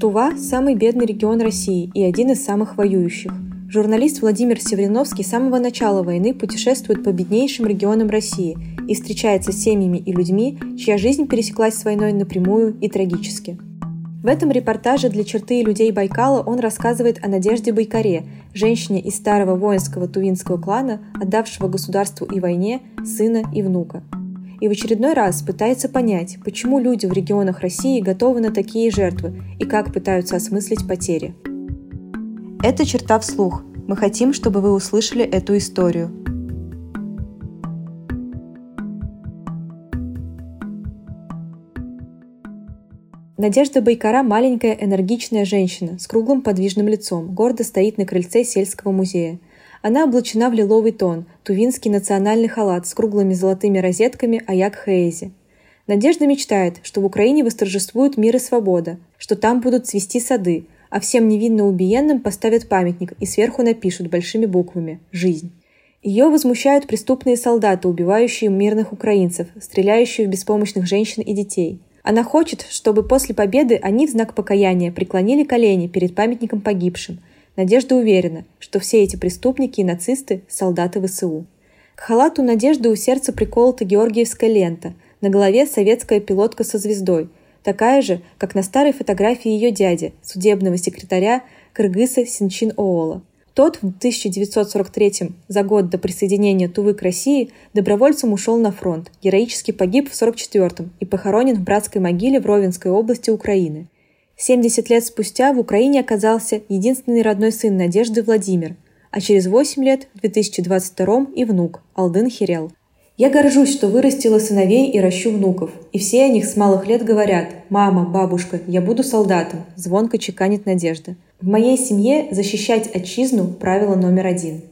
Тува – самый бедный регион России и один из самых воюющих. Журналист Владимир Севриновский с самого начала войны путешествует по беднейшим регионам России и встречается с семьями и людьми, чья жизнь пересеклась с войной напрямую и трагически. В этом репортаже для черты людей Байкала он рассказывает о Надежде Байкаре, женщине из старого воинского тувинского клана, отдавшего государству и войне сына и внука. И в очередной раз пытается понять, почему люди в регионах России готовы на такие жертвы и как пытаются осмыслить потери. Это черта вслух. Мы хотим, чтобы вы услышали эту историю. Надежда Байкара – маленькая энергичная женщина с круглым подвижным лицом, гордо стоит на крыльце сельского музея. Она облачена в лиловый тон, тувинский национальный халат с круглыми золотыми розетками Аяк Хейзи. Надежда мечтает, что в Украине восторжествует мир и свобода, что там будут цвести сады, а всем невинно убиенным поставят памятник и сверху напишут большими буквами «Жизнь». Ее возмущают преступные солдаты, убивающие мирных украинцев, стреляющие в беспомощных женщин и детей – она хочет, чтобы после победы они в знак покаяния преклонили колени перед памятником погибшим. Надежда уверена, что все эти преступники и нацисты – солдаты ВСУ. К халату Надежды у сердца приколота георгиевская лента, на голове советская пилотка со звездой, такая же, как на старой фотографии ее дяди, судебного секретаря Кыргыза Синчин Оола – тот в 1943 за год до присоединения Тувы к России добровольцем ушел на фронт, героически погиб в 1944 и похоронен в братской могиле в Ровенской области Украины. 70 лет спустя в Украине оказался единственный родной сын Надежды Владимир, а через 8 лет, в 2022 и внук Алдын Хирел. Я горжусь, что вырастила сыновей и ращу внуков, и все о них с малых лет говорят «Мама, бабушка, я буду солдатом», звонко чеканит Надежда. В моей семье защищать отчизну – правило номер один.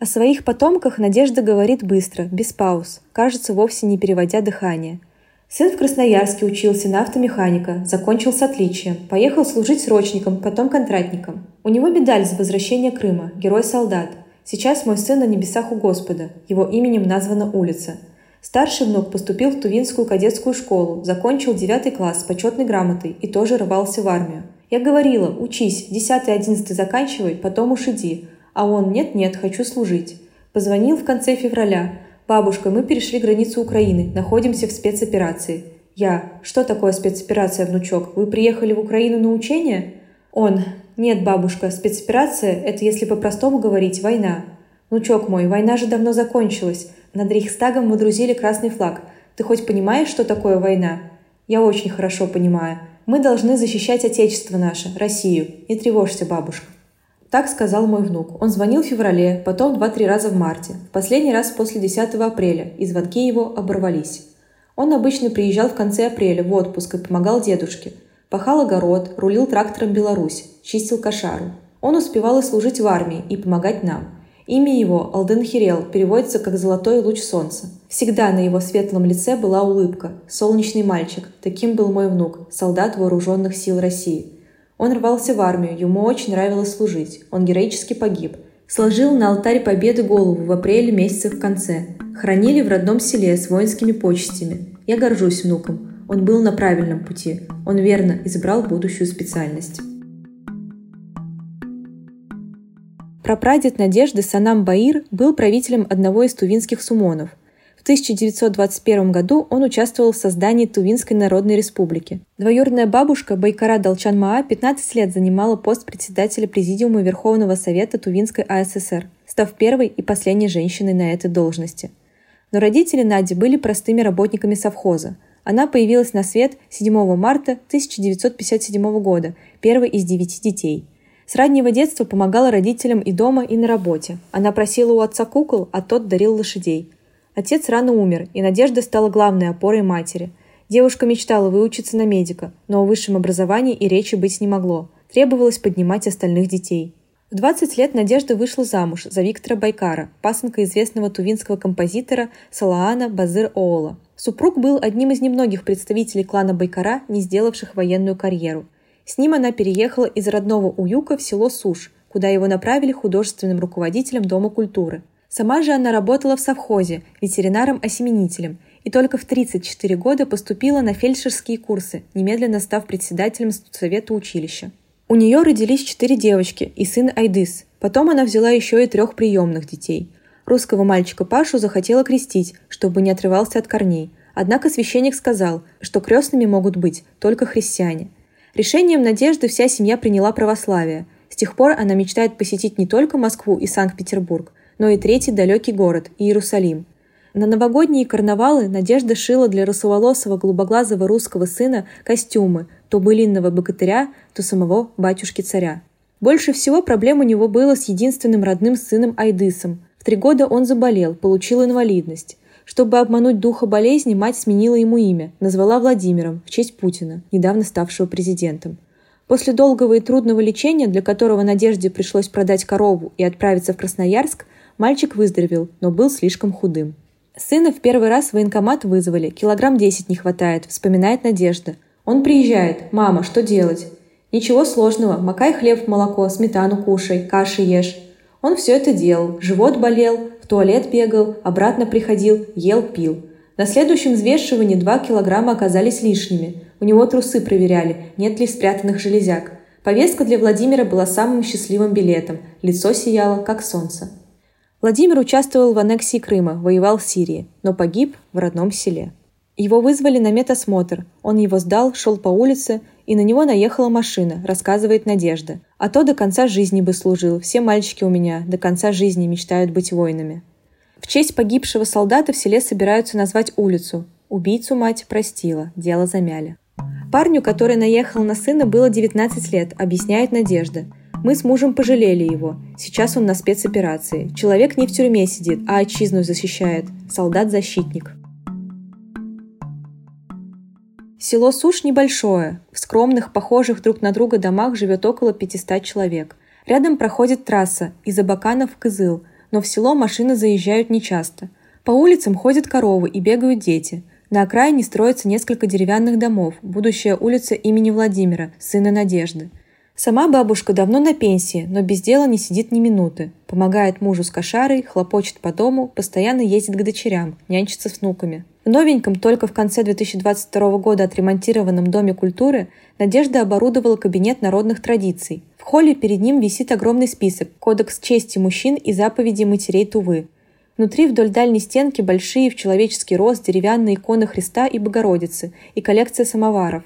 О своих потомках Надежда говорит быстро, без пауз, кажется, вовсе не переводя дыхание. Сын в Красноярске учился на автомеханика, закончил с отличием, поехал служить срочником, потом контрактником. У него медаль за возвращение Крыма, герой-солдат. Сейчас мой сын на небесах у Господа, его именем названа улица. Старший внук поступил в Тувинскую кадетскую школу, закончил девятый класс с почетной грамотой и тоже рвался в армию. Я говорила, учись, десятый, одиннадцатый заканчивай, потом уж иди. А он, нет-нет, хочу служить. Позвонил в конце февраля. Бабушка, мы перешли границу Украины, находимся в спецоперации. Я, что такое спецоперация, внучок? Вы приехали в Украину на учение? Он, нет, бабушка, спецоперация – это, если по-простому говорить, война. Внучок мой, война же давно закончилась. Над Рейхстагом выдрузили красный флаг. Ты хоть понимаешь, что такое война? Я очень хорошо понимаю. Мы должны защищать Отечество наше, Россию. Не тревожься, бабушка. Так сказал мой внук. Он звонил в феврале, потом два-три раза в марте. В последний раз после 10 апреля, и звонки его оборвались. Он обычно приезжал в конце апреля в отпуск и помогал дедушке. Пахал огород, рулил трактором Беларусь, чистил кошару. Он успевал и служить в армии, и помогать нам. Имя его, Алден Хирел, переводится как «золотой луч солнца». Всегда на его светлом лице была улыбка. Солнечный мальчик. Таким был мой внук, солдат вооруженных сил России. Он рвался в армию, ему очень нравилось служить. Он героически погиб. Сложил на алтарь победы голову в апреле месяце в конце. Хранили в родном селе с воинскими почестями. Я горжусь внуком. Он был на правильном пути. Он верно избрал будущую специальность. Прапрадед Надежды Санам Баир был правителем одного из тувинских сумонов. В 1921 году он участвовал в создании Тувинской Народной Республики. Двоюродная бабушка Байкара Далчан-Маа 15 лет занимала пост председателя Президиума Верховного Совета Тувинской АССР, став первой и последней женщиной на этой должности. Но родители Нади были простыми работниками совхоза. Она появилась на свет 7 марта 1957 года, первой из девяти детей – с раннего детства помогала родителям и дома, и на работе. Она просила у отца кукол, а тот дарил лошадей. Отец рано умер, и Надежда стала главной опорой матери. Девушка мечтала выучиться на медика, но о высшем образовании и речи быть не могло. Требовалось поднимать остальных детей. В 20 лет Надежда вышла замуж за Виктора Байкара, пасынка известного тувинского композитора Салаана Базыр Оола. Супруг был одним из немногих представителей клана Байкара, не сделавших военную карьеру. С ним она переехала из родного Уюка в село Суш, куда его направили художественным руководителем Дома культуры. Сама же она работала в совхозе, ветеринаром-осеменителем и только в 34 года поступила на фельдшерские курсы, немедленно став председателем совета училища. У нее родились четыре девочки и сын Айдыс. Потом она взяла еще и трех приемных детей. Русского мальчика Пашу захотела крестить, чтобы не отрывался от корней. Однако священник сказал, что крестными могут быть только христиане. Решением Надежды вся семья приняла православие. С тех пор она мечтает посетить не только Москву и Санкт-Петербург, но и третий далекий город – Иерусалим. На новогодние карнавалы Надежда шила для русоволосого голубоглазого русского сына костюмы то былинного богатыря, то самого батюшки-царя. Больше всего проблем у него было с единственным родным сыном Айдысом. В три года он заболел, получил инвалидность. Чтобы обмануть духа болезни, мать сменила ему имя, назвала Владимиром в честь Путина, недавно ставшего президентом. После долгого и трудного лечения, для которого Надежде пришлось продать корову и отправиться в Красноярск, мальчик выздоровел, но был слишком худым. Сына в первый раз в военкомат вызвали, килограмм 10 не хватает, вспоминает Надежда. Он приезжает. «Мама, что делать?» «Ничего сложного. Макай хлеб в молоко, сметану кушай, каши ешь». Он все это делал. Живот болел, в туалет бегал, обратно приходил, ел, пил. На следующем взвешивании 2 килограмма оказались лишними. У него трусы проверяли, нет ли спрятанных железяк. Повестка для Владимира была самым счастливым билетом. Лицо сияло, как солнце. Владимир участвовал в аннексии Крыма, воевал в Сирии, но погиб в родном селе. Его вызвали на медосмотр. Он его сдал, шел по улице, и на него наехала машина, рассказывает Надежда. А то до конца жизни бы служил. Все мальчики у меня до конца жизни мечтают быть воинами. В честь погибшего солдата в селе собираются назвать улицу. Убийцу мать простила, дело замяли. Парню, который наехал на сына, было 19 лет, объясняет Надежда – мы с мужем пожалели его. Сейчас он на спецоперации. Человек не в тюрьме сидит, а отчизну защищает. Солдат-защитник. Село Суш небольшое. В скромных, похожих друг на друга домах живет около 500 человек. Рядом проходит трасса из Абаканов в Кызыл, но в село машины заезжают нечасто. По улицам ходят коровы и бегают дети. На окраине строится несколько деревянных домов, будущая улица имени Владимира, сына Надежды – Сама бабушка давно на пенсии, но без дела не сидит ни минуты. Помогает мужу с кошарой, хлопочет по дому, постоянно ездит к дочерям, нянчится с внуками. В новеньком, только в конце 2022 года отремонтированном Доме культуры Надежда оборудовала кабинет народных традиций. В холле перед ним висит огромный список «Кодекс чести мужчин и заповеди матерей Тувы». Внутри вдоль дальней стенки большие в человеческий рост деревянные иконы Христа и Богородицы и коллекция самоваров.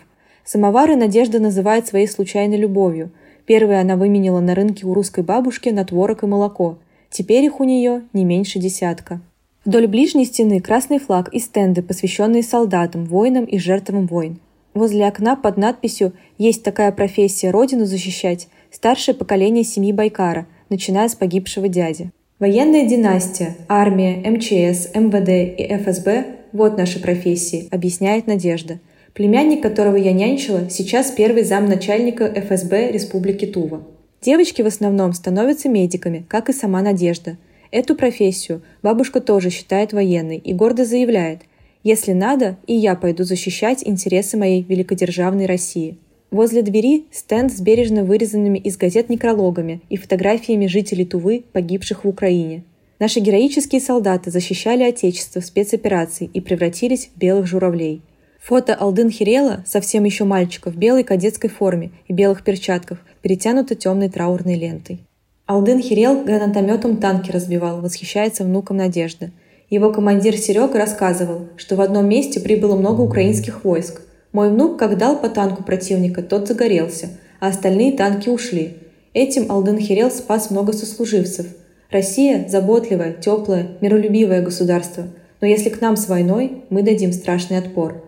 Самовары Надежда называет своей случайной любовью. Первые она выменила на рынке у русской бабушки на творог и молоко. Теперь их у нее не меньше десятка. Вдоль ближней стены красный флаг и стенды, посвященные солдатам, воинам и жертвам войн. Возле окна под надписью «Есть такая профессия – родину защищать» старшее поколение семьи Байкара, начиная с погибшего дяди. Военная династия, армия, МЧС, МВД и ФСБ – вот наши профессии, объясняет Надежда – Племянник, которого я нянчила, сейчас первый замначальника ФСБ Республики Тува. Девочки в основном становятся медиками, как и сама Надежда. Эту профессию бабушка тоже считает военной и гордо заявляет «Если надо, и я пойду защищать интересы моей великодержавной России». Возле двери стенд с бережно вырезанными из газет некрологами и фотографиями жителей Тувы, погибших в Украине. Наши героические солдаты защищали Отечество в спецоперации и превратились в белых журавлей. Фото Алдын Хирела, совсем еще мальчика, в белой кадетской форме и белых перчатках, перетянуто темной траурной лентой. Алдын Хирел гранатометом танки разбивал, восхищается внуком Надежды. Его командир Серега рассказывал, что в одном месте прибыло много украинских войск. Мой внук, как дал по танку противника, тот загорелся, а остальные танки ушли. Этим Алдын Хирел спас много сослуживцев. Россия – заботливое, теплое, миролюбивое государство. Но если к нам с войной, мы дадим страшный отпор –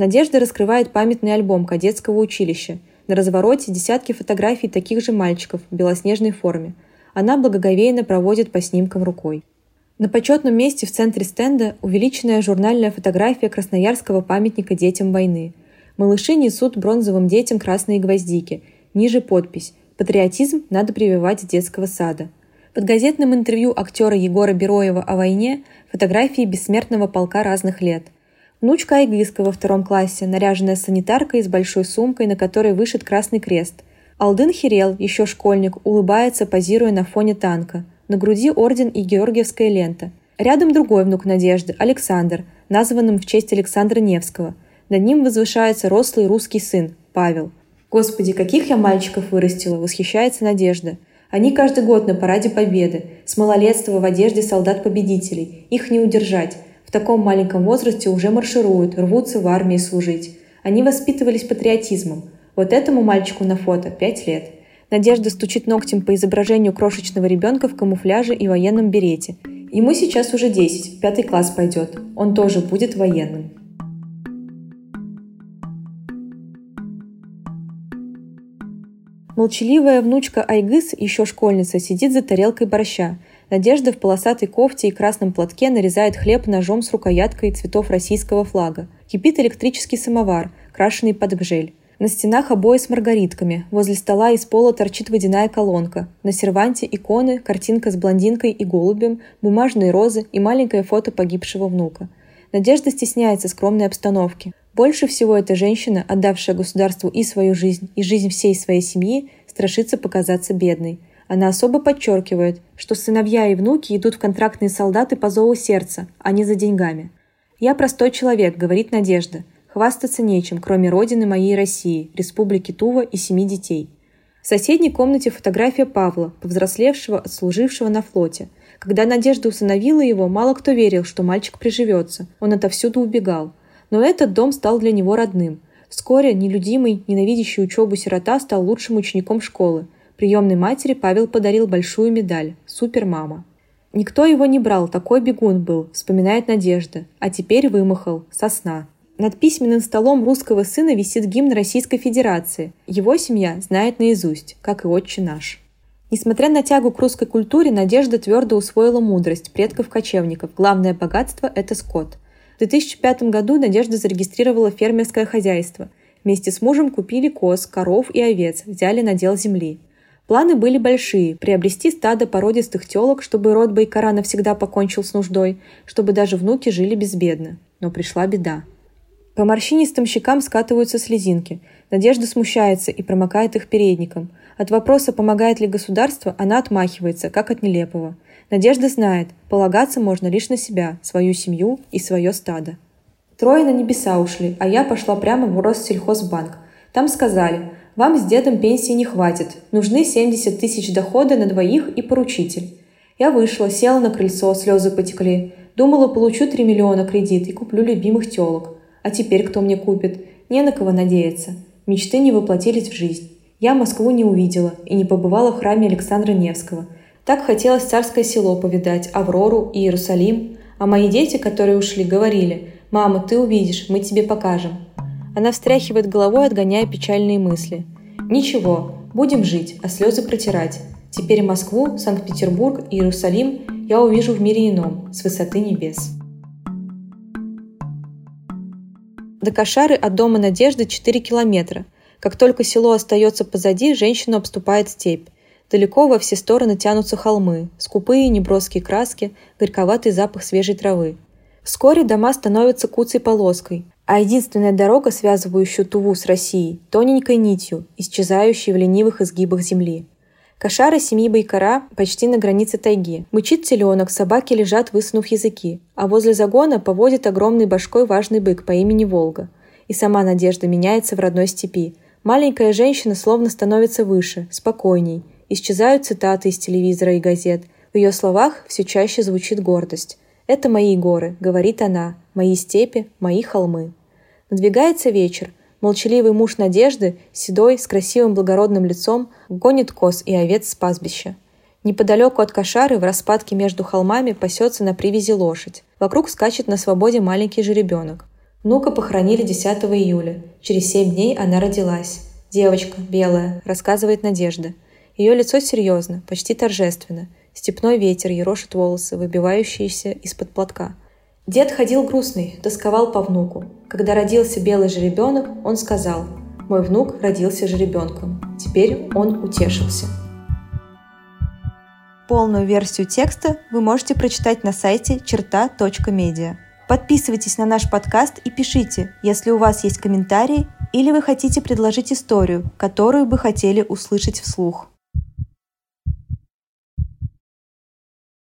Надежда раскрывает памятный альбом кадетского училища. На развороте десятки фотографий таких же мальчиков в белоснежной форме. Она благоговейно проводит по снимкам рукой. На почетном месте в центре стенда увеличенная журнальная фотография красноярского памятника детям войны. Малыши несут бронзовым детям красные гвоздики. Ниже подпись «Патриотизм надо прививать с детского сада». Под газетным интервью актера Егора Бероева о войне фотографии бессмертного полка разных лет – Внучка Айгиска во втором классе, наряженная санитаркой с большой сумкой, на которой вышит красный крест. Алдын Хирел, еще школьник, улыбается, позируя на фоне танка. На груди орден и георгиевская лента. Рядом другой внук Надежды, Александр. названным в честь Александра Невского. Над ним возвышается рослый русский сын, Павел. «Господи, каких я мальчиков вырастила!» – восхищается Надежда. Они каждый год на параде Победы, с малолетства в одежде солдат-победителей. Их не удержать. В таком маленьком возрасте уже маршируют, рвутся в армии служить. Они воспитывались патриотизмом. Вот этому мальчику на фото пять лет. Надежда стучит ногтем по изображению крошечного ребенка в камуфляже и военном берете. Ему сейчас уже 10, пятый класс пойдет. Он тоже будет военным. Молчаливая внучка Айгыс, еще школьница, сидит за тарелкой борща. Надежда в полосатой кофте и красном платке нарезает хлеб ножом с рукояткой цветов российского флага. Кипит электрический самовар, крашеный под гжель. На стенах обои с маргаритками, возле стола из пола торчит водяная колонка. На серванте иконы, картинка с блондинкой и голубем, бумажные розы и маленькое фото погибшего внука. Надежда стесняется скромной обстановки. Больше всего эта женщина, отдавшая государству и свою жизнь, и жизнь всей своей семьи, страшится показаться бедной. Она особо подчеркивает, что сыновья и внуки идут в контрактные солдаты по зову сердца, а не за деньгами. «Я простой человек», — говорит Надежда. Хвастаться нечем, кроме родины моей России, республики Тува и семи детей. В соседней комнате фотография Павла, повзрослевшего, отслужившего на флоте. Когда Надежда усыновила его, мало кто верил, что мальчик приживется. Он отовсюду убегал. Но этот дом стал для него родным. Вскоре нелюдимый, ненавидящий учебу сирота стал лучшим учеником школы. Приемной матери Павел подарил большую медаль «Супермама». Никто его не брал, такой бегун был, вспоминает Надежда, а теперь вымахал, сосна. Над письменным столом русского сына висит гимн Российской Федерации. Его семья знает наизусть, как и отче наш. Несмотря на тягу к русской культуре, Надежда твердо усвоила мудрость предков-кочевников. Главное богатство – это скот. В 2005 году Надежда зарегистрировала фермерское хозяйство. Вместе с мужем купили коз, коров и овец, взяли надел земли. Планы были большие – приобрести стадо породистых телок, чтобы род Байкара навсегда покончил с нуждой, чтобы даже внуки жили безбедно. Но пришла беда. По морщинистым щекам скатываются слезинки. Надежда смущается и промокает их передником. От вопроса, помогает ли государство, она отмахивается, как от нелепого. Надежда знает, полагаться можно лишь на себя, свою семью и свое стадо. Трое на небеса ушли, а я пошла прямо в Россельхозбанк. Там сказали, вам с дедом пенсии не хватит, нужны 70 тысяч дохода на двоих и поручитель. Я вышла, села на крыльцо, слезы потекли. Думала, получу 3 миллиона кредит и куплю любимых телок. А теперь кто мне купит? Не на кого надеяться. Мечты не воплотились в жизнь. Я Москву не увидела и не побывала в храме Александра Невского. Так хотелось царское село повидать, Аврору и Иерусалим. А мои дети, которые ушли, говорили, «Мама, ты увидишь, мы тебе покажем». Она встряхивает головой, отгоняя печальные мысли. «Ничего, будем жить, а слезы протирать. Теперь Москву, Санкт-Петербург и Иерусалим я увижу в мире ином, с высоты небес». До Кошары от дома Надежды 4 километра. Как только село остается позади, женщину обступает степь. Далеко во все стороны тянутся холмы, скупые неброские краски, горьковатый запах свежей травы. Вскоре дома становятся куцей полоской, а единственная дорога, связывающая Туву с Россией, тоненькой нитью, исчезающей в ленивых изгибах земли. Кошара семьи Байкара почти на границе тайги. Мычит теленок, собаки лежат, высунув языки. А возле загона поводит огромный башкой важный бык по имени Волга. И сама надежда меняется в родной степи. Маленькая женщина словно становится выше, спокойней. Исчезают цитаты из телевизора и газет. В ее словах все чаще звучит гордость. «Это мои горы», — говорит она, — «мои степи, мои холмы». Надвигается вечер — Молчаливый муж Надежды, седой, с красивым благородным лицом, гонит коз и овец с пастбища. Неподалеку от кошары в распадке между холмами пасется на привязи лошадь. Вокруг скачет на свободе маленький жеребенок. Внука похоронили 10 июля. Через семь дней она родилась. Девочка, белая, рассказывает Надежда. Ее лицо серьезно, почти торжественно. Степной ветер ерошит волосы, выбивающиеся из-под платка. Дед ходил грустный, тосковал по внуку. Когда родился белый жеребенок, он сказал, «Мой внук родился жеребенком. Теперь он утешился». Полную версию текста вы можете прочитать на сайте черта.медиа. Подписывайтесь на наш подкаст и пишите, если у вас есть комментарии или вы хотите предложить историю, которую бы хотели услышать вслух.